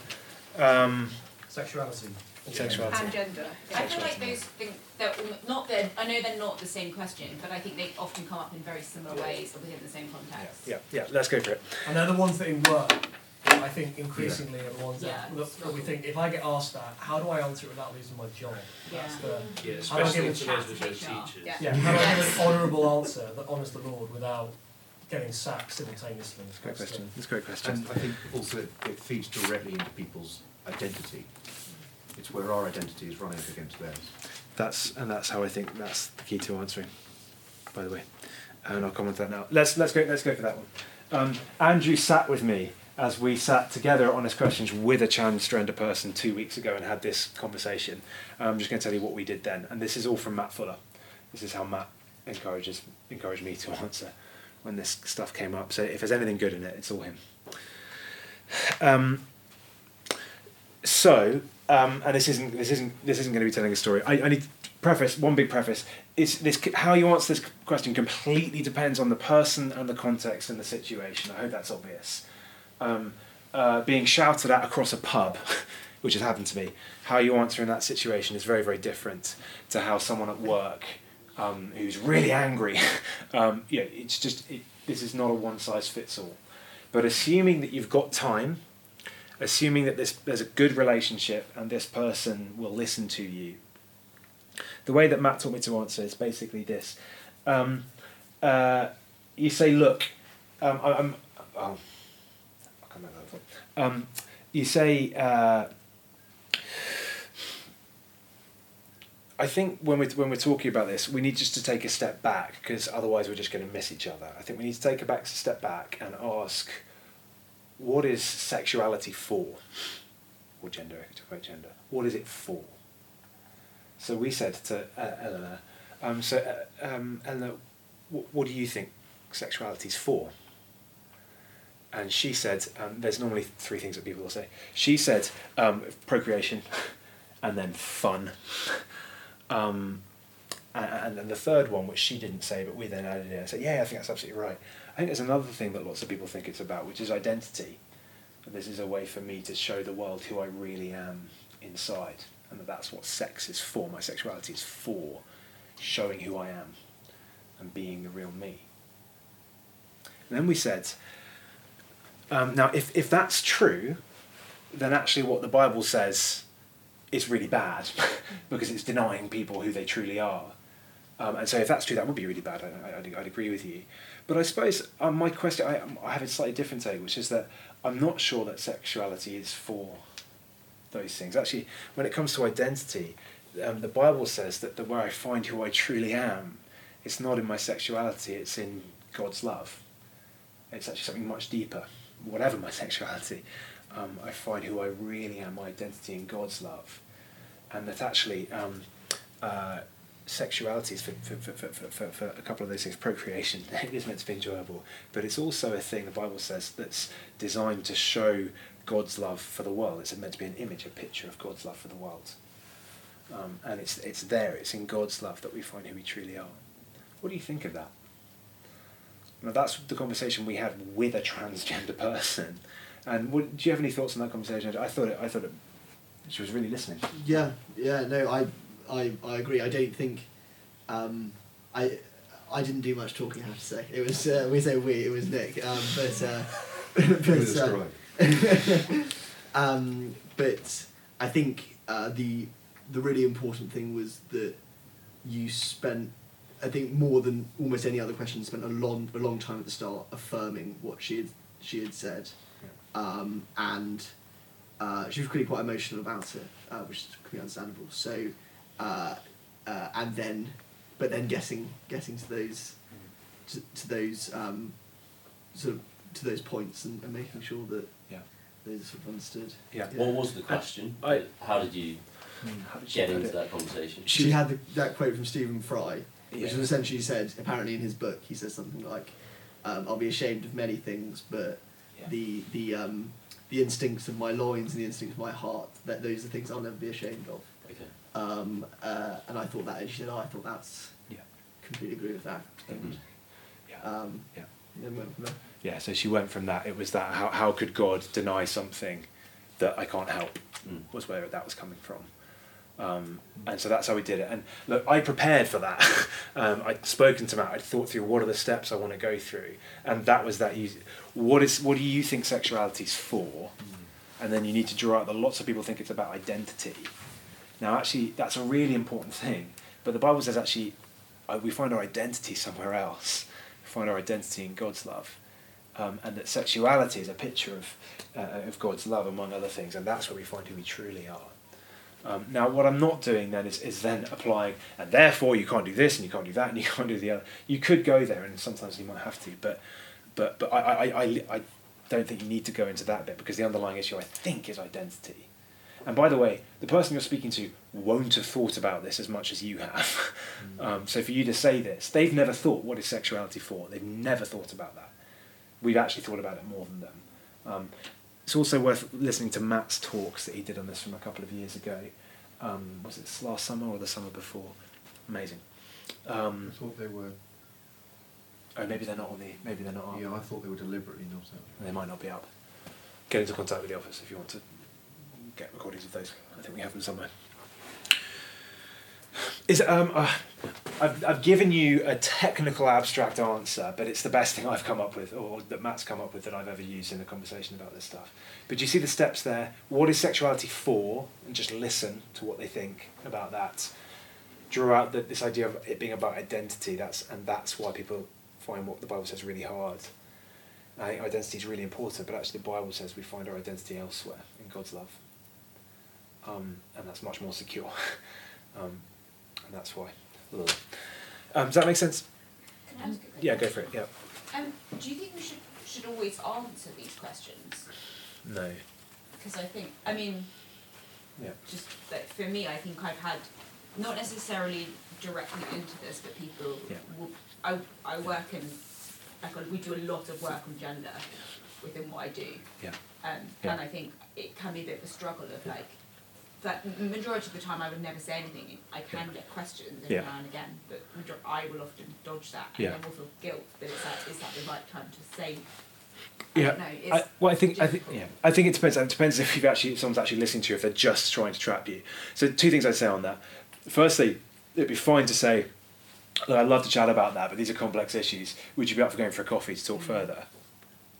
S1: Um,
S12: Sexuality.
S1: Sexuality.
S11: And gender.
S8: I feel like those things, they're almo- not that, I know they're not the same question, but I think they often come up in very similar ways or within the same context.
S1: yeah, yeah. Let's go for it.
S12: And they're the ones that in work, I think increasingly are the ones that,
S8: Yeah.
S12: that, that we think, if I get asked that, how do I answer it without losing my job? That's
S8: Yeah.
S12: the,
S3: Yeah,
S12: How do I
S3: especially
S12: give
S3: to
S12: a
S3: those with
S8: to
S3: teachers.
S11: Yeah.
S12: yeah, how do I give an honourable answer that honours the Lord without getting sacked simultaneously?
S1: That's a great question. That's a great question.
S4: And I think also it feeds directly into people's identity. It's where our identity is running up against theirs.
S1: That's and that's how I think that's the key to answering. By the way, and I'll comment on to that now. Let's let's go let's go for that one. Um, Andrew sat with me as we sat together on his Questions with a transgender person two weeks ago and had this conversation. I'm just going to tell you what we did then, and this is all from Matt Fuller. This is how Matt encourages encouraged me to answer when this stuff came up. So if there's anything good in it, it's all him. Um, so, um, and this isn't this isn't this isn't going to be telling a story. I, I need to preface one big preface. It's this how you answer this question completely depends on the person and the context and the situation. I hope that's obvious. Um, uh, being shouted at across a pub, which has happened to me, how you answer in that situation is very very different to how someone at work um, who's really angry. um, yeah, it's just it, this is not a one size fits all. But assuming that you've got time, assuming that this, there's a good relationship and this person will listen to you, the way that Matt taught me to answer is basically this. Um, uh, you say, look, um, I, am oh, I can't remember um, You say, uh, I think when we're, when we're talking about this, we need just to take a step back because otherwise we're just going to miss each other. I think we need to take a back, step back and ask, what is sexuality for? Or gender, about gender. What is it for? So we said to uh, Eleanor, um, so uh, um, Eleanor, w- what do you think sexuality is for? And she said, um, there's normally three things that people will say. She said um, procreation, and then fun. Um, and then the third one, which she didn't say, but we then added in, I said, yeah, I think that's absolutely right. I think there's another thing that lots of people think it's about, which is identity. And this is a way for me to show the world who I really am inside. And that that's what sex is for. My sexuality is for showing who I am and being the real me. And then we said, um, now if, if that's true, then actually what the Bible says is really bad because it's denying people who they truly are. Um, and so if that's true, that would be really bad. I, would agree with you. But I suppose um, my question, I, I have a slightly different take, which is that I'm not sure that sexuality is for those things. Actually, when it comes to identity, um, the Bible says that the where I find who I truly am, it's not in my sexuality, it's in God's love. It's actually something much deeper, whatever my sexuality um, I find who I really am, my identity in God's love. And that actually um, uh, sexuality is for, for, for, for, for, a couple of those things, procreation, it is meant to be enjoyable, but it's also a thing, the Bible says, that's designed to show God's love for the world. It's meant to be an image, a picture of God's love for the world. Um, and it's, it's there, it's in God's love that we find who we truly are. What do you think of that? Now, that's the conversation we had with a transgender person and what, do you have any thoughts on that conversation? I thought it, I thought it, she was really listening.
S7: Yeah, yeah, no, I, I, I agree. I don't think, um, I, I didn't do much talking. I have to say, it was uh, we say we, it was Nick, um, but, uh, but, uh, um, but I think uh, the the really important thing was that you spent I think more than almost any other question spent a long a long time at the start affirming what she had she had said um, and uh, she was really quite emotional about it, uh, which is completely understandable. So, uh, uh, and then, but then getting getting to those to, to those um, sort of to those points and, and making sure that
S1: yeah.
S7: those sort of understood.
S1: Yeah.
S10: What was the question? I, how did you how did get into that conversation?
S7: She had the, that quote from Stephen Fry, which yeah. was essentially said. Apparently, in his book, he says something like, um, "I'll be ashamed of many things, but the the um, the instincts of my loins and the instincts of my heart. That those are things I'll never be ashamed of.
S10: Okay.
S7: Um, uh, and I thought that, and she said, "Oh, I thought that's
S1: yeah,
S7: completely agree with that."
S1: Mm-hmm. Yeah.
S7: Um,
S1: yeah.
S7: Yeah.
S1: So she went from that. It was that how how could God deny something that I can't help?
S10: Mm.
S1: Was where that was coming from. Um, and so that's how we did it. And look, I prepared for that. um, I'd spoken to Matt. I'd thought through what are the steps I want to go through, and that was that. You, what is what do you think sexuality is for? Mm. And then you need to draw out that lots of people think it's about identity. Now, actually, that's a really important thing. But the Bible says actually, uh, we find our identity somewhere else. We find our identity in God's love. Um, and that sexuality is a picture of, uh, of God's love, among other things, and that's where we find who we truly are. Um, now, what I'm not doing then is, is then applying, and therefore you can't do this and you can't do that and you can't do the other. You could go there, and sometimes you might have to, but but but I, I, I, I don't think you need to go into that bit because the underlying issue I think is identity. And by the way, the person you're speaking to won't have thought about this as much as you have. Mm. Um, so for you to say this, they've never thought what is sexuality for. They've never thought about that. We've actually thought about it more than them. Um, it's also worth listening to Matt's talks that he did on this from a couple of years ago. Um, was it last summer or the summer before? Amazing. Um,
S4: I thought they were.
S1: Oh, maybe they're not on the. Maybe they're not up.
S4: Yeah, I thought they were deliberately not up.
S1: They might not be up. Get into contact with the office if you want to get recordings of those. I think we have them somewhere. Is um, uh, I've I've given you a technical abstract answer, but it's the best thing I've come up with, or that Matt's come up with that I've ever used in a conversation about this stuff. But you see the steps there. What is sexuality for? And just listen to what they think about that. Draw out the, this idea of it being about identity. That's and that's why people find what the Bible says really hard. I think identity is really important, but actually the Bible says we find our identity elsewhere in God's love, um, and that's much more secure. um, and that's why. Um, does that make sense? yeah, go for it. Yeah.
S8: Um, do you think we should should always answer these questions?
S1: No.
S8: Because I think, I mean,
S1: yeah.
S8: just that for me, I think I've had not necessarily directly into this, but people.
S1: Yeah.
S8: Will, I I work in like we do a lot of work on gender within what I do.
S1: Yeah.
S8: Um,
S1: yeah.
S8: and I think it can be a bit of a struggle of like that majority of the time I would never say anything. I can get questions every
S1: yeah.
S8: now and again, but I will often dodge that and
S1: yeah.
S8: then will feel guilt. that it's like, is that the right time to say?
S1: Yeah.
S8: Know,
S1: I, well, I think I think yeah. I think it depends. It depends if you've actually if someone's actually listening to you. If they're just trying to trap you. So two things I'd say on that. Firstly, it'd be fine to say, "Look, I'd love to chat about that, but these are complex issues. Would you be up for going for a coffee to talk mm-hmm. further?"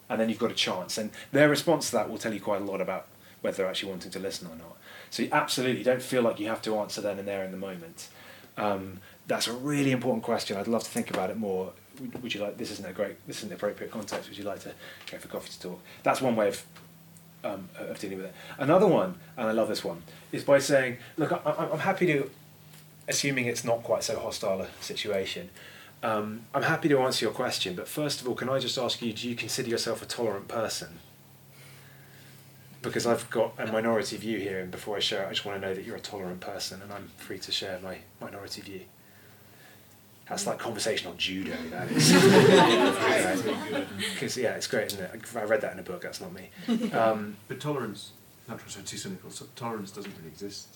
S1: And then you've got a chance, and their response to that will tell you quite a lot about whether they're actually wanting to listen or not. So you absolutely don't feel like you have to answer then and there in the moment. Um, that's a really important question. I'd love to think about it more. Would, would, you like? This isn't a great. This isn't the appropriate context. Would you like to go for coffee to talk? That's one way of um, of dealing with it. Another one, and I love this one, is by saying, "Look, I, I'm happy to, assuming it's not quite so hostile a situation. Um, I'm happy to answer your question, but first of all, can I just ask you: Do you consider yourself a tolerant person?" Because I've got a minority view here, and before I share it, I just want to know that you're a tolerant person, and I'm free to share my minority view. That's like conversational judo. That is. Because yeah, it's great, isn't it? I read that in a book. That's not me. Um,
S4: but tolerance, not trying to too cynical. So tolerance doesn't really exist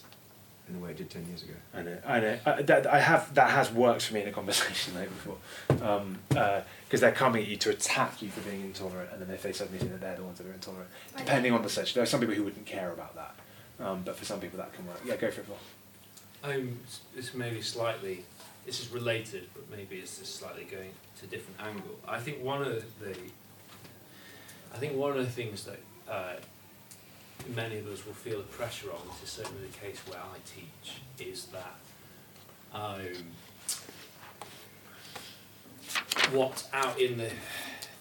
S4: in the way it did ten years ago.
S1: I know, I know. I, that, I have that has worked for me in a conversation like before, um, uh, they're coming at you to attack you for being intolerant, and then if they suddenly think that they're the ones that are intolerant, depending on the situation. There are some people who wouldn't care about that, um, but for some people that can work. Yeah, go for it, Paul.
S3: Um, it's maybe slightly. This is related, but maybe it's just slightly going to a different angle. I think one of the. I think one of the things that uh, many of us will feel the pressure on, this is certainly the case where I teach, is that um, what out in the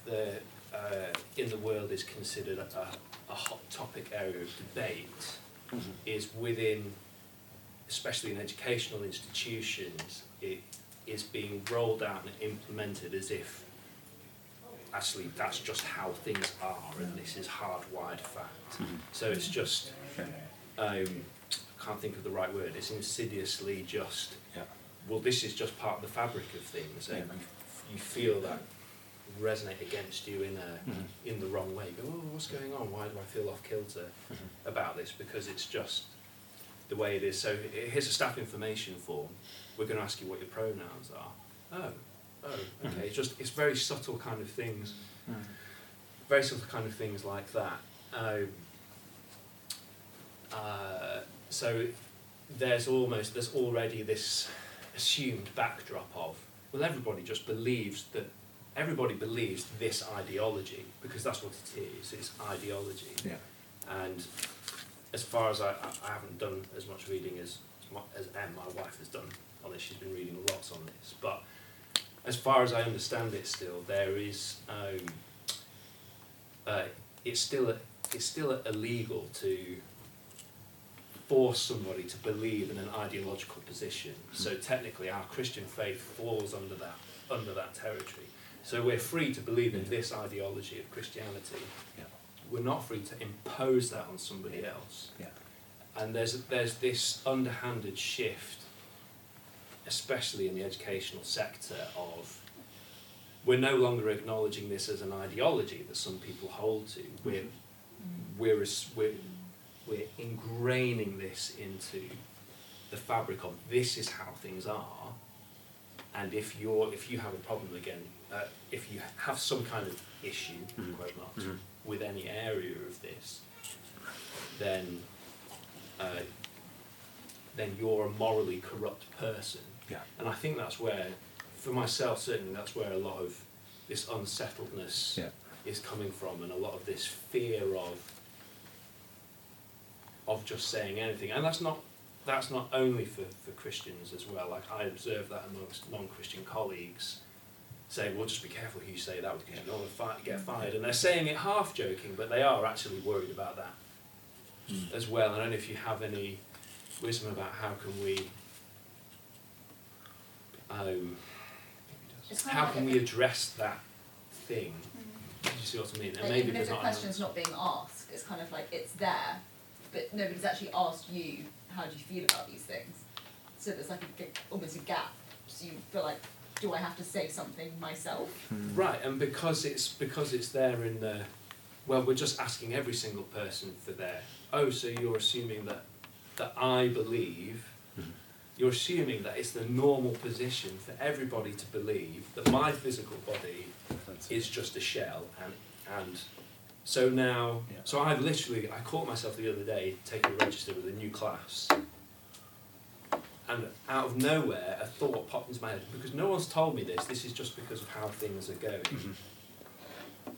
S3: the uh, in the world is considered a, a hot topic area of debate mm-hmm. is within, especially in educational institutions, it is being rolled out and implemented as if actually that's just how things are and this is hardwired fact. Mm-hmm. So it's just, um, I can't think of the right word, it's insidiously just,
S1: yeah.
S3: well, this is just part of the fabric of things yeah. You, feel that resonate against you in a mm-hmm. in the wrong way. You go, oh, what's going on? Why do I feel off kilter mm-hmm. about this? Because it's just the way it is. So here's a staff information form. We're going to ask you what your pronouns are. Oh, oh, okay. Mm-hmm. It's just it's very subtle kind of things, mm. very subtle kind of things like that. Um, uh, so there's almost there's already this assumed backdrop of well everybody just believes that everybody believes this ideology because that's what it is it's ideology.
S1: Yeah.
S3: And as far as I, I, haven't done as much reading as as Em, my wife, has done on this. She's been reading lots on this, but as far as I understand it, still there is um, uh, it's still a, it's still illegal to force somebody to believe in an ideological position. So hmm. technically, our Christian faith falls under that under that territory. So we're free to believe in hmm. this ideology of Christianity.
S1: Yeah.
S3: We're not free to impose that on somebody else.
S1: Yeah.
S3: And there's there's this underhanded shift, especially in the educational sector, of we're no longer acknowledging this as an ideology that some people hold to. We're hmm. we're, we're we're ingraining this into the fabric of this is how things are and if you're if you have a problem again uh, if you have some kind of issue mm-hmm. quote marks mm-hmm. with any area of this then uh, then you're a morally corrupt person
S1: yeah.
S3: and I think that's where for myself certainly that's where a lot of this unsettledness
S1: yeah.
S3: is coming from and a lot of this fear of of just saying anything. And that's not that's not only for, for Christians as well. Like I observe that amongst non-Christian colleagues, saying, "Well, just be careful who you say that because you don't want to get fired." And they're saying it half joking, but they are actually worried about that mm. as well. I don't know if you have any wisdom about how can we. Um, how can we address that thing? Mm. Do you see what I mean?
S8: And like maybe if the question's not being asked, it's kind of like it's there, but nobody's actually asked you how do you feel about these things. So there's like a, almost a gap. So you feel like, do I have to say something myself?
S3: Hmm. Right, and because it's because it's there in the, well, we're just asking every single person for their. Oh, so you're assuming that that I believe. Mm-hmm. You're assuming that it's the normal position for everybody to believe that my physical body is just a shell and and so now, yeah. so I've literally, I caught myself the other day taking a register with a new class. And out of nowhere, a thought popped into my head because no one's told me this. This is just because of how things are going. Mm-hmm.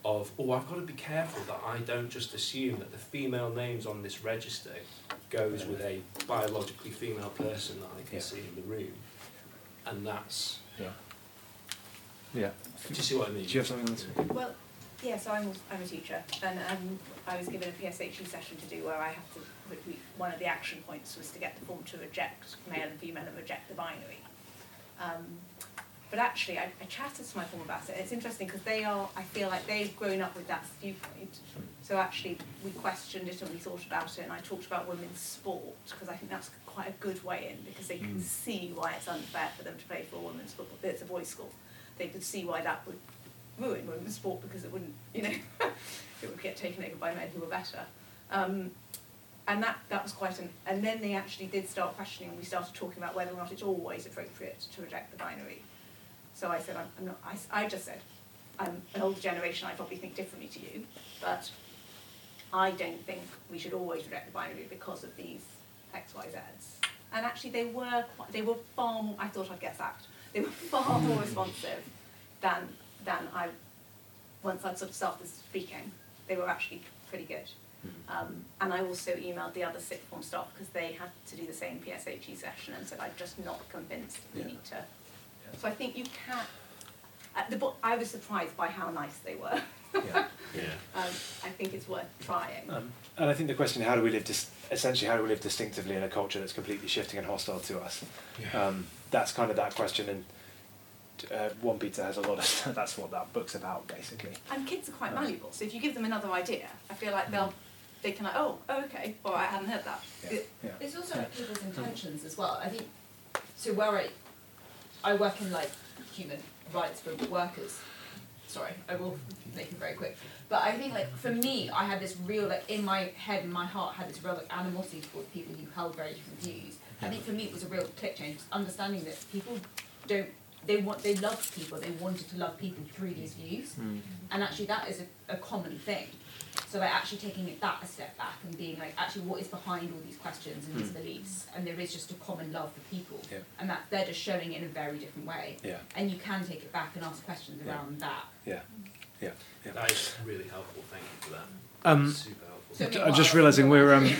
S3: Of oh, I've got to be careful that I don't just assume that the female names on this register goes with a biologically female person that I can yeah. see in the room, and that's
S1: yeah. Yeah.
S3: Do you see what I mean?
S1: Do you have something else?
S11: Well, yeah, so I'm, I'm a teacher, and um, I was given a PSHE session to do where I had to, we, one of the action points was to get the form to reject male and female and reject the binary. Um, but actually, I, I chatted to my form about it. and It's interesting because they are, I feel like they've grown up with that viewpoint. So actually, we questioned it and we thought about it, and I talked about women's sport because I think that's quite a good way in because they can mm. see why it's unfair for them to play for a women's football. It's a boys' school. They could see why that would ruin women's sport because it wouldn't, you know, it would get taken over by men who were better. Um, and that, that was quite an, and then they actually did start questioning, we started talking about whether or not it's always appropriate to reject the binary. So I said, I'm, I'm not, I, I just said, I'm an older generation, I probably think differently to you, but I don't think we should always reject the binary because of these X, Y, Zs. And actually they were quite, they were far more, I thought I'd get sacked, they were far more responsive than than I, once I'd sort of started speaking, they were actually pretty good. Mm-hmm. Um, and I also emailed the other sixth form staff because they had to do the same PSHE session and said, I'm just not convinced we need to. Yeah. So I think you can. Uh, the book, I was surprised by how nice they were.
S3: yeah. yeah.
S11: Um, I think it's worth trying.
S1: Um, and I think the question: How do we live? Dis- essentially, how do we live distinctively in a culture that's completely shifting and hostile to us? Yeah. Um, that's kind of that question, and uh, One Peter has a lot of. that's what that book's about, basically.
S11: And kids are quite malleable, so if you give them another idea, I feel like they'll they can like, oh, oh okay, well I hadn't heard that.
S8: Yeah. yeah. It's also like people's intentions as well. I think so. Where I I work in like human rights for workers. Sorry, I will make it very quick. But I think like for me, I had this real like in my head and my heart had this real like animosity towards people who held very different views. I think for me it was a real click change, understanding that people don't they want they loved people they wanted to love people through these views mm. and actually that is a, a common thing so like actually taking it that a step back and being like actually what is behind all these questions and mm. these hmm. beliefs and there is just a common love for people
S1: yeah.
S8: and that they're just showing it in a very different way
S1: yeah.
S8: and you can take it back and ask questions
S1: yeah.
S8: around that
S1: yeah yeah, yeah.
S3: that is really helpful thank you for that
S1: um,
S3: super helpful
S1: I'm just realising we're um,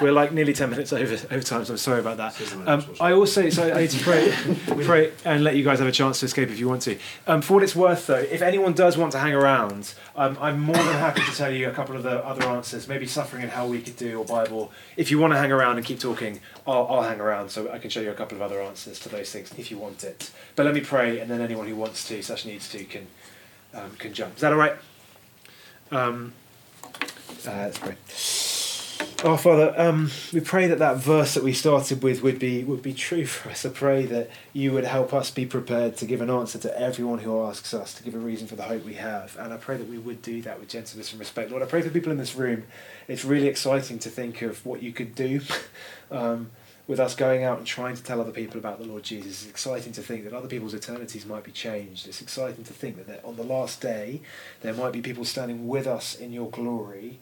S1: we're like nearly ten minutes over over time, so I'm sorry about that. Um, I also so I need to pray pray and let you guys have a chance to escape if you want to. Um, for what it's worth, though, if anyone does want to hang around, um, I'm more than happy to tell you a couple of the other answers, maybe suffering and hell we could do or Bible. If you want to hang around and keep talking, I'll, I'll hang around so I can show you a couple of other answers to those things if you want it. But let me pray, and then anyone who wants to slash needs to can um, can jump. Is that all right? Uh, let's pray. Oh, Father, um, we pray that that verse that we started with would be would be true for us. I pray that you would help us be prepared to give an answer to everyone who asks us, to give a reason for the hope we have, and I pray that we would do that with gentleness and respect. Lord, I pray for people in this room. It's really exciting to think of what you could do. um, with us going out and trying to tell other people about the Lord Jesus, it's exciting to think that other people's eternities might be changed. It's exciting to think that on the last day there might be people standing with us in your glory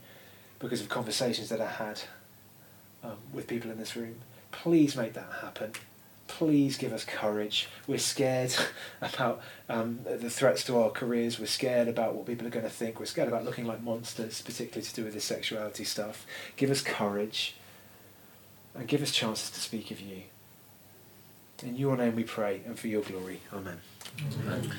S1: because of conversations that I had um, with people in this room. Please make that happen. Please give us courage. We're scared about um, the threats to our careers. We're scared about what people are going to think. We're scared about looking like monsters, particularly to do with this sexuality stuff. Give us courage and give us chances to speak of you. In your name we pray and for your glory. Amen. Amen.